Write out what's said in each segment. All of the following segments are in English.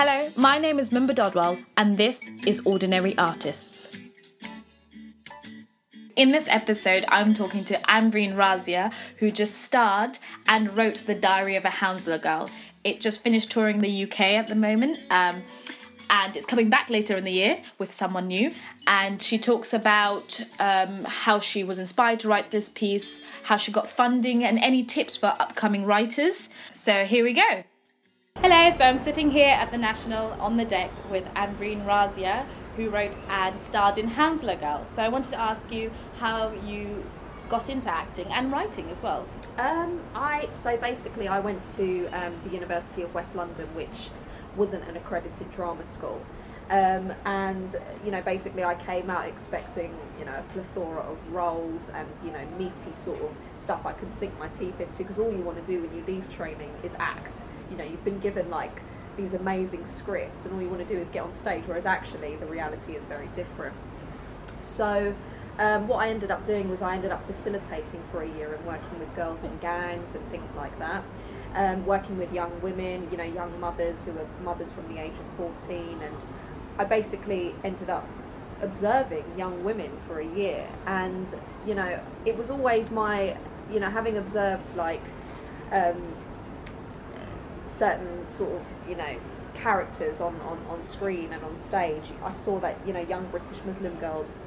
Hello, my name is Mimba Dodwell, and this is Ordinary Artists. In this episode, I'm talking to Ambreen Razia, who just starred and wrote The Diary of a Hounslow Girl. It just finished touring the UK at the moment. Um, and it's coming back later in the year with someone new. And she talks about um, how she was inspired to write this piece, how she got funding, and any tips for upcoming writers. So here we go. Hello, so I'm sitting here at the National on the deck with Ambreen Razia, who wrote and starred in Hounslow Girl. So I wanted to ask you how you got into acting and writing as well. Um, I so basically I went to um, the University of West London, which wasn't an accredited drama school. Um, and you know, basically, I came out expecting you know a plethora of roles and you know meaty sort of stuff I can sink my teeth into because all you want to do when you leave training is act. You know, you've been given like these amazing scripts, and all you want to do is get on stage. Whereas actually, the reality is very different. So. Um, what I ended up doing was I ended up facilitating for a year and working with girls in gangs and things like that um, working with young women, you know, young mothers who were mothers from the age of 14. And I basically ended up observing young women for a year. And, you know, it was always my, you know, having observed like um, certain sort of, you know, characters on, on, on screen and on stage, I saw that, you know, young British Muslim girls,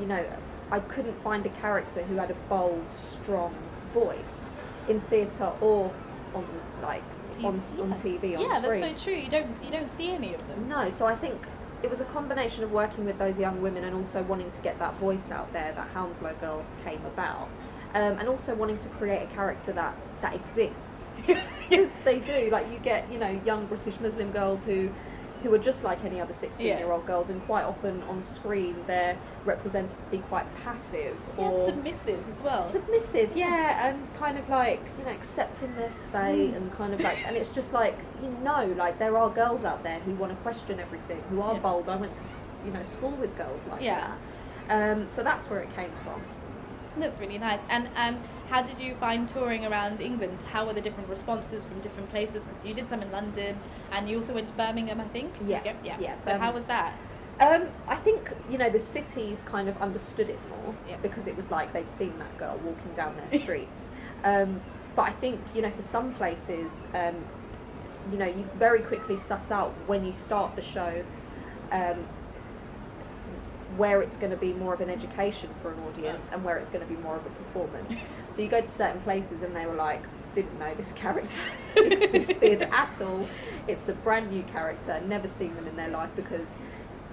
you know, I couldn't find a character who had a bold, strong voice in theatre or on like TV, on, yeah. on TV on yeah, screen. that's so true. You don't you don't see any of them. No, so I think it was a combination of working with those young women and also wanting to get that voice out there that Hounslow Girl came about, um, and also wanting to create a character that that exists because they do. Like you get you know young British Muslim girls who who are just like any other 16 year old girls and quite often on screen they're represented to be quite passive or submissive as well submissive yeah and kind of like you know accepting their fate mm. and kind of like and it's just like you know like there are girls out there who want to question everything who are yeah. bold i went to you know school with girls like yeah. that um, so that's where it came from that's really nice and um, how did you find touring around England? How were the different responses from different places? Because you did some in London, and you also went to Birmingham, I think. Yeah, yeah. yeah. So um, how was that? Um, I think you know the cities kind of understood it more yeah. because it was like they've seen that girl walking down their streets. um, but I think you know for some places, um, you know, you very quickly suss out when you start the show um, where it's going to be more of an education for an audience and where it's going to be more of a performance. So you go to certain places and they were like, didn't know this character existed at all. It's a brand new character, never seen them in their life because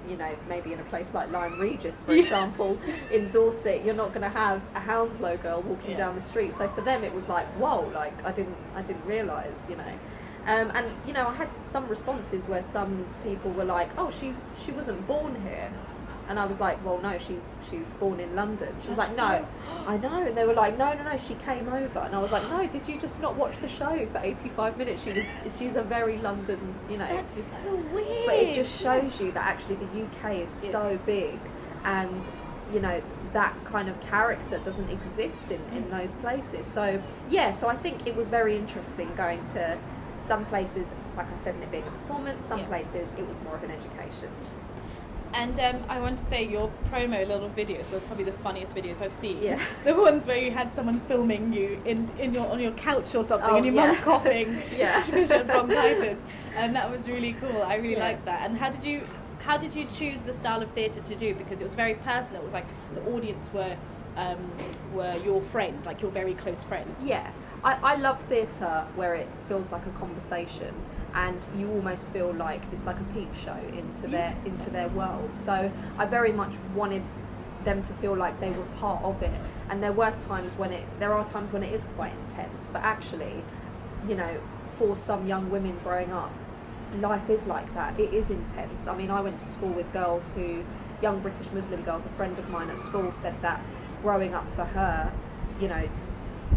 you know, maybe in a place like Lyme Regis, for example, in Dorset, you're not going to have a Hounslow girl walking yeah. down the street. So for them, it was like, whoa, like I didn't, I didn't realise, you know. Um, and you know, I had some responses where some people were like, "Oh, she's she wasn't born here," And I was like, well, no, she's she's born in London. She was That's like, no, so... I know. And they were like, no, no, no, she came over. And I was like, no, did you just not watch the show for 85 minutes? She was, she's a very London, you know. That's so weird. But it just shows you that actually the UK is yeah. so big and, you know, that kind of character doesn't exist in, in mm. those places. So, yeah, so I think it was very interesting going to some places, like I said, in it being a performance, some yeah. places it was more of an education. And um, I want to say your promo little videos were probably the funniest videos I've seen. Yeah. The ones where you had someone filming you in, in your on your couch or something, oh, and your yeah. mum coughing yeah. because you had bronchitis, and that was really cool. I really yeah. liked that. And how did you how did you choose the style of theatre to do? Because it was very personal. It was like the audience were um, were your friend, like your very close friend. Yeah, I, I love theatre where it feels like a conversation and you almost feel like it's like a peep show into their into their world. So I very much wanted them to feel like they were part of it. And there were times when it there are times when it is quite intense, but actually, you know, for some young women growing up, life is like that. It is intense. I mean, I went to school with girls who young British Muslim girls, a friend of mine at school said that growing up for her, you know,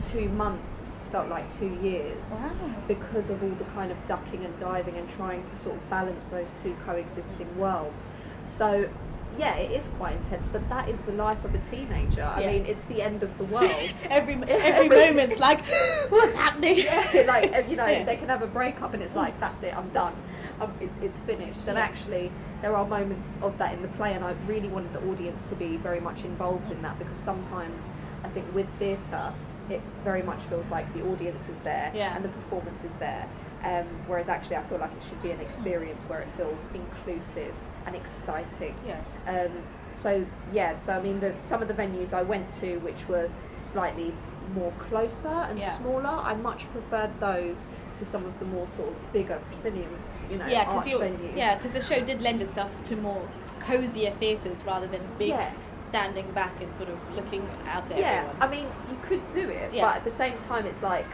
two months felt like two years wow. because of all the kind of ducking and diving and trying to sort of balance those two coexisting worlds. So yeah, it is quite intense, but that is the life of a teenager. Yeah. I mean, it's the end of the world. every every moment's like, what's happening? Yeah, like you know, yeah. they can have a breakup and it's like, that's it, I'm done. um, it's, it's finished. And actually, there are moments of that in the play, and I really wanted the audience to be very much involved in that because sometimes I think with theatre, it very much feels like the audience is there Yeah. and the performance is there. Um, whereas actually, I feel like it should be an experience where it feels inclusive and exciting. Yeah. Um, so yeah, so I mean, the, some of the venues I went to, which were slightly more closer and Yeah. smaller, I much preferred those to some of the more sort of bigger proscenium, you know, venues. yeah, arch because venues. yeah, 'cause the show did lend itself to more cozier theatres rather than big Yeah. Standing back and sort of looking out at Yeah, everyone. I mean, you could do it, Yeah. but at the same time, it's like,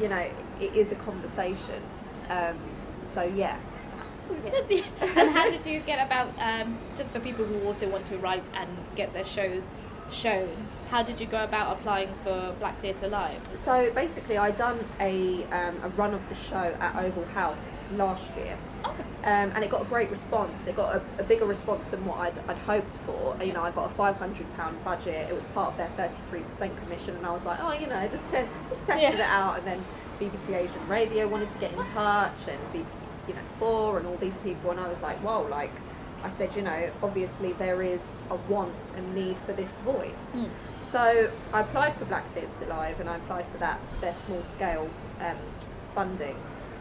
you know, it is a conversation. Um, so yeah, yeah. And how did you get about um, just for people who also want to write and get their shows shown? How did you go about applying for Black Theatre Live? So basically, I done a, um, a run of the show at Oval House last year, Oh, um, and it got a great response. It got a, a bigger response than what I'd, I'd hoped for. You know, I got a five hundred pound budget. It was part of their thirty three percent commission, and I was like, oh, you know, just te- just tested Yeah. it out. And then BBC Asian Radio wanted to get in touch, and BBC, you know, Four, and all these people, and I was like, whoa, like. I said, you know, obviously there is a want and need for this voice. Mm. So I applied for Black Theatre Live and I applied for that, their small scale um, funding.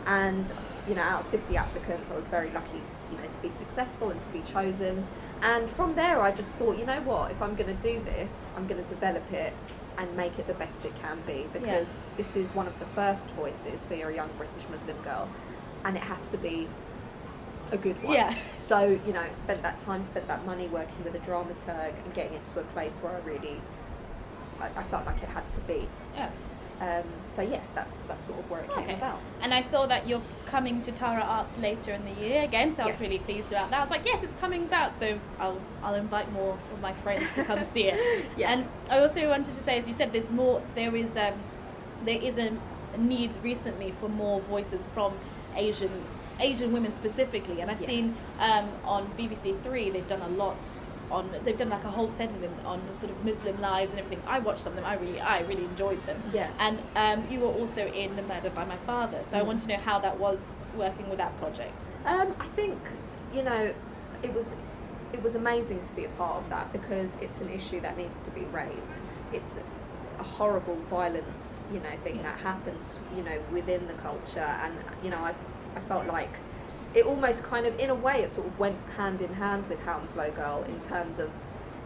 And, you know, out of 50 applicants, I was very lucky, you know, to be successful and to be chosen. And from there, I just thought, you know what, if I'm going to do this, I'm going to develop it and make it the best it can be because this is one of the first voices for your young British Muslim girl and it has to be a good one. Yeah. So, you know, spent that time, spent that money working with a dramaturg and getting it to a place where I really, I, I felt like it had to be. yeah. Um, so yeah, that's that's sort of where it came about. And I saw that you're coming to Tara Arts later in the year again, so I was really pleased about that. I was like, yes, it's coming about, so I'll I'll invite more of my friends to come see it. Yeah. And I also wanted to say, as you said, there's more. There is um, there is a need recently for more voices from Asian Asian women specifically, and I've Yeah. seen um, on BBC Three they've done a lot. On, they've done like a whole segment on sort of Muslim lives and everything. I watched some of them. I really, I really enjoyed them. Yeah. And um, you were also in The Murder by My Father, so I Mm. want to know how that was working with that project. Um, I think you know, it was it was amazing to be a part of that because it's an issue that needs to be raised. It's a horrible, violent, you know, thing that happens, you know, within the culture, and you know, I I felt like it almost kind of, in a way, it sort of went hand in hand with Hounslow Girl in terms of,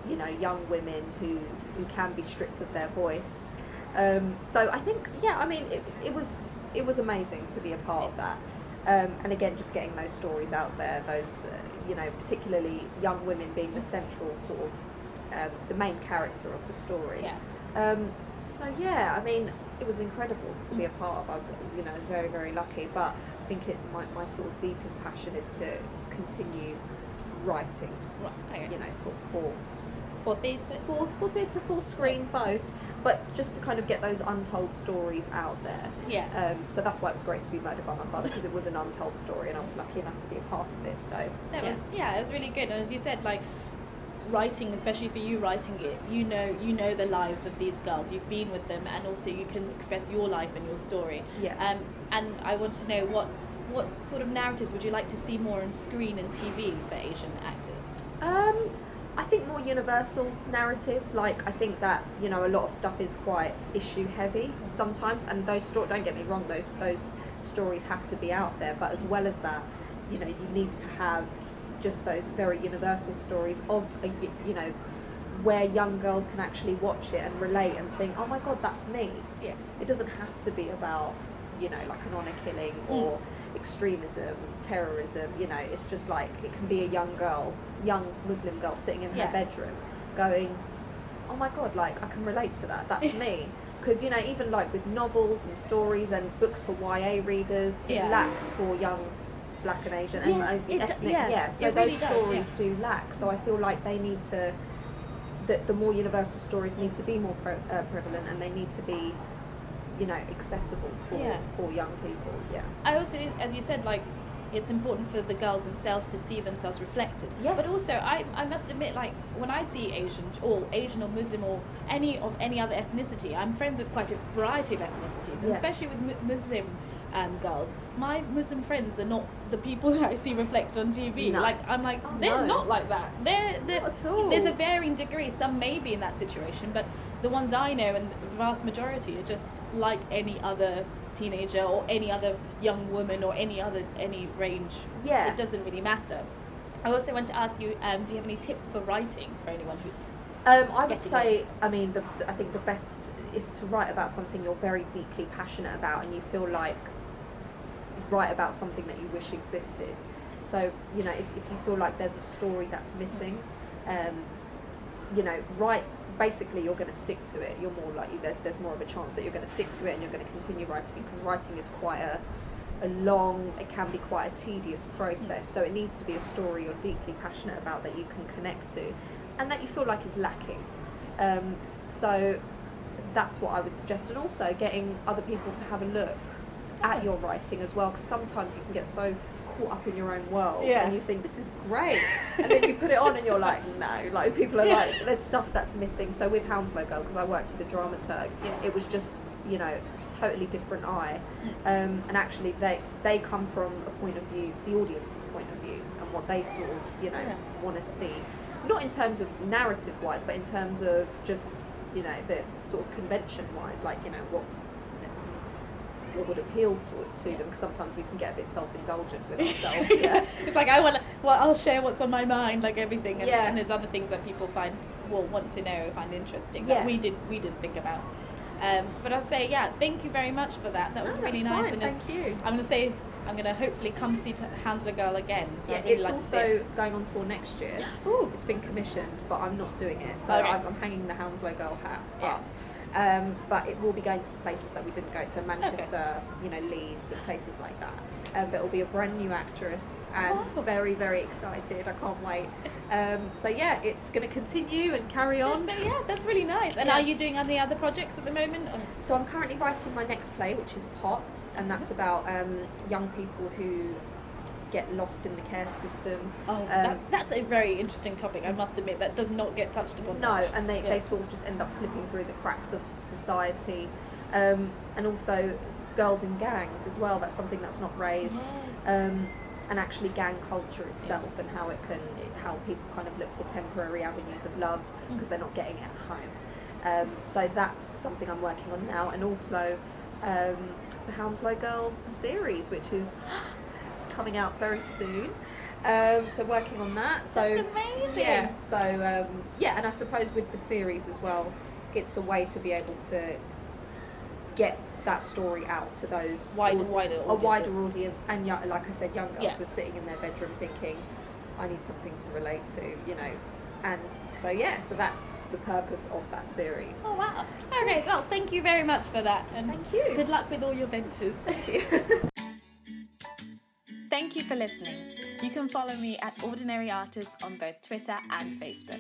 you know, young women who who can be stripped of their voice. Um, so I think, yeah, I mean, it, it was it was amazing to be a part of that. Um, and again, just getting those stories out there, those, uh, you know, particularly young women being the central sort of, um, the main character of the story. Yeah. Um, so yeah, I mean, it was incredible to be a part of. I, you know, I was very, very lucky. But think it my, my sort of deepest passion is to continue writing. Right. Okay. You know, for for For theatre. for for theatre, for screen, both. But just to kind of get those untold stories out there. Yeah. Um, so that's why it was great to be murdered by my father because it was an untold story, and I was lucky enough to be a part of it. So That yeah. was yeah, it was really good. And as you said, like writing, especially for you writing it, you know you know the lives of these girls. You've been with them, and also you can express your life and your story. Yeah. Um, and I want to know what what sort of narratives would you like to see more on screen and TV for Asian actors? Um, I think more universal narratives. Like I think that you know a lot of stuff is quite issue heavy sometimes, and those stories. Don't get me wrong; those those stories have to be out there. But as well as that, you know, you need to have just those very universal stories of a you know where young girls can actually watch it and relate and think, oh my god, that's me. Yeah. It doesn't have to be about you know like an honor killing Mm. or extremism, terrorism. You know, it's just like it can be a young girl, young Muslim girl sitting in Yeah. her bedroom, going, "Oh my God, like I can relate to that. That's me." Because you know, even like with novels and stories and books for YA readers, it Yeah. lacks for young Black and Asian and Yes, it ethnic. yeah, so it really those does, stories do lack. So I feel like they need to. That the more universal stories need to be more pre- uh, prevalent, and they need to be, you know, accessible for Yeah. for young people. Yeah. I also, as you said, like it's important for the girls themselves to see themselves reflected. Yes. But also, I, I must admit, like when I see Asian or Asian or Muslim or any of any other ethnicity, I'm friends with quite a variety of ethnicities, and Yeah. especially with mu- Muslim um, girls. My Muslim friends are not the people that I see reflected on TV. No. Like I'm like Oh, they're no. not like that. They're, they're Not at all. there's a varying degree. Some may be in that situation, but the ones I know and the vast majority are just like any other teenager or any other young woman or any other any range. Yeah. It doesn't really matter. I also want to ask you, um, do you have any tips for writing for anyone who's Um, I would say, I mean, the- I think the best is to write about something you're very deeply passionate about and you feel like write about something that you wish existed. So, you know, if, if you feel like there's a story that's missing, um, you know, write, basically you're going to stick to it. You're more likely, there's, there's more of a chance that you're going to stick to it and you're going to continue writing because writing is quite a, a long, it can be quite a tedious process. So it needs to be a story you're deeply passionate about that you can connect to and that you feel like is lacking. Um, so that's what I would suggest. And also getting other people to have a look at your writing as well because sometimes you can get so caught up in your own world Yeah. and you think this is great and then you put it on and you're like no like people are Yeah. like there's stuff that's missing so with Hounslow Girl because I worked with a dramaturg Yeah. it was just you know totally different eye um, and actually they they come from a point of view the audience's point of view and what they sort of you know want to see not in terms of narrative wise but in terms of just you know the sort of convention wise like you know what what would appeal to, to them because sometimes we can get a bit self-indulgent with ourselves yeah it's like I want to. Well, I'll share what's on my mind, like everything, and, Yeah. and there's other things that people find will want to know, find interesting Yeah. that we did we didn't think about. Um, but I'll say, yeah, thank you very much for that. That was really nice. fine, and thank you. I'm gonna say I'm gonna hopefully come see t- Hounslow Girl again. So yeah really it's like to also it. going on tour next year Ooh. it's been commissioned but I'm not doing it so Okay. I'm, I'm hanging the Hounslow Girl hat Yeah. up um, but it will be going to the places that we didn't go so Manchester you know Leeds and places like that um, but it will be a brand new actress and Wow. very very excited I can't wait um, so yeah it's going to continue and carry on So yeah, that's really nice. And Yeah. are you doing any other projects at the moment? Or- So I'm currently writing my next play, which is Pot, and that's about um, young people who get lost in the care system. Oh, Um, that's that's a very interesting topic. I must admit that does not get touched upon. No, much. and they, Yeah. they sort of just end up slipping through the cracks of society. Um, and also girls in gangs as well, that's something that's not raised. Yes. Um, and actually gang culture itself and how it can, how people kind of look for temporary avenues of love Mm. because they're not getting it at home. Um, so that's something I'm working on now. And also um, the Hounslow Girl series, which is coming out very soon. Um, so working on that. So That's amazing. Yeah. So um, yeah, and I suppose with the series as well, it's a way to be able to get that story out to those Wider- aud- wider a wider audience. And young, like I said, young girls Yeah. were sitting in their bedroom thinking, I need something to relate to, you know. And so yeah, so that's the purpose of that series. Oh wow. Okay, well, thank you very much for that, and Thank you. Good luck with all your ventures. Thank you. Thank you for listening. You can follow me at Ordinary Artists on both Twitter and Facebook.